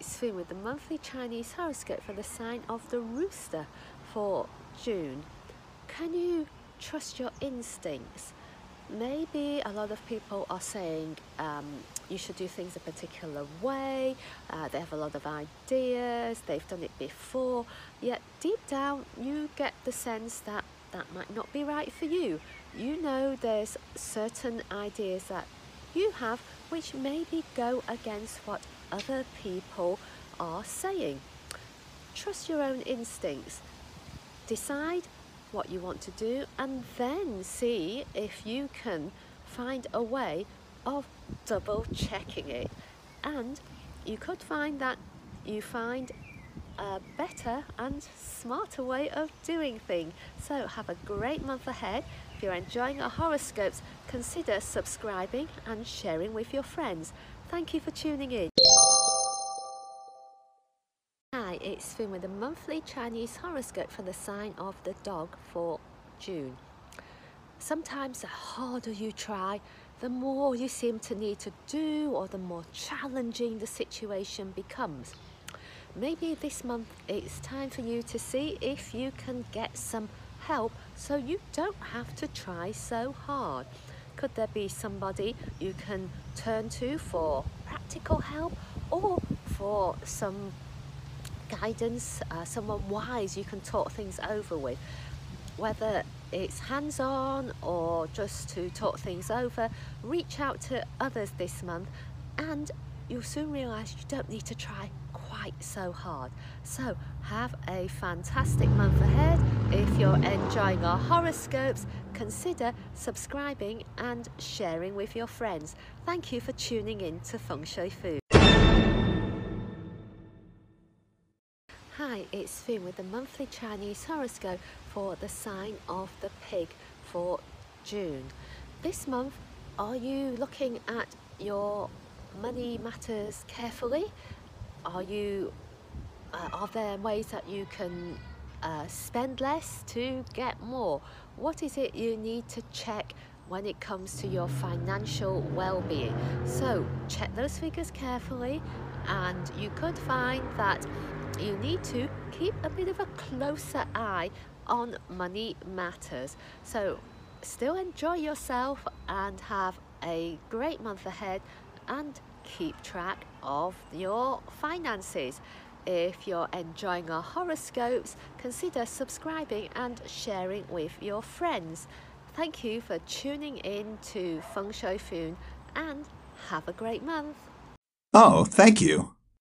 it's Finn with the monthly Chinese horoscope for the sign of the rooster for June. Can you trust your instincts? Maybe a lot of people are saying um, you should do things a particular way, uh, they have a lot of ideas, they've done it before, yet deep down you get the sense that that might not be right for you. You know there's certain ideas that you have which maybe go against what other people are saying. Trust your own instincts. Decide what you want to do and then see if you can find a way of double checking it. And you could find that you find a better and smarter way of doing things. So have a great month ahead. If you're enjoying our horoscopes, consider subscribing and sharing with your friends. Thank you for tuning in. It's Finn with a monthly Chinese horoscope for the sign of the dog for June. Sometimes the harder you try, the more you seem to need to do or the more challenging the situation becomes. Maybe this month it's time for you to see if you can get some help so you don't have to try so hard. Could there be somebody you can turn to for practical help or for some guidance, uh, someone wise you can talk things over with? Whether it's hands-on or just to talk things over, reach out to others this month and you'll soon realise you don't need to try quite so hard. So have a fantastic month ahead. If you're enjoying our horoscopes, consider subscribing and sharing with your friends. Thank you for tuning in to Feng Shui Food. Hi, it's Finn with the monthly Chinese horoscope for the sign of the pig for June. This month, are you looking at your money matters carefully? Are you, uh, are there ways that you can uh, spend less to get more? What is it you need to check when it comes to your financial well-being? So check those figures carefully and you could find that you need to keep a bit of a closer eye on money matters. So still enjoy yourself and have a great month ahead and keep track of your finances. If you're enjoying our horoscopes, consider subscribing and sharing with your friends. Thank you for tuning in to Feng Shui Foon and have a great month. Oh, thank you.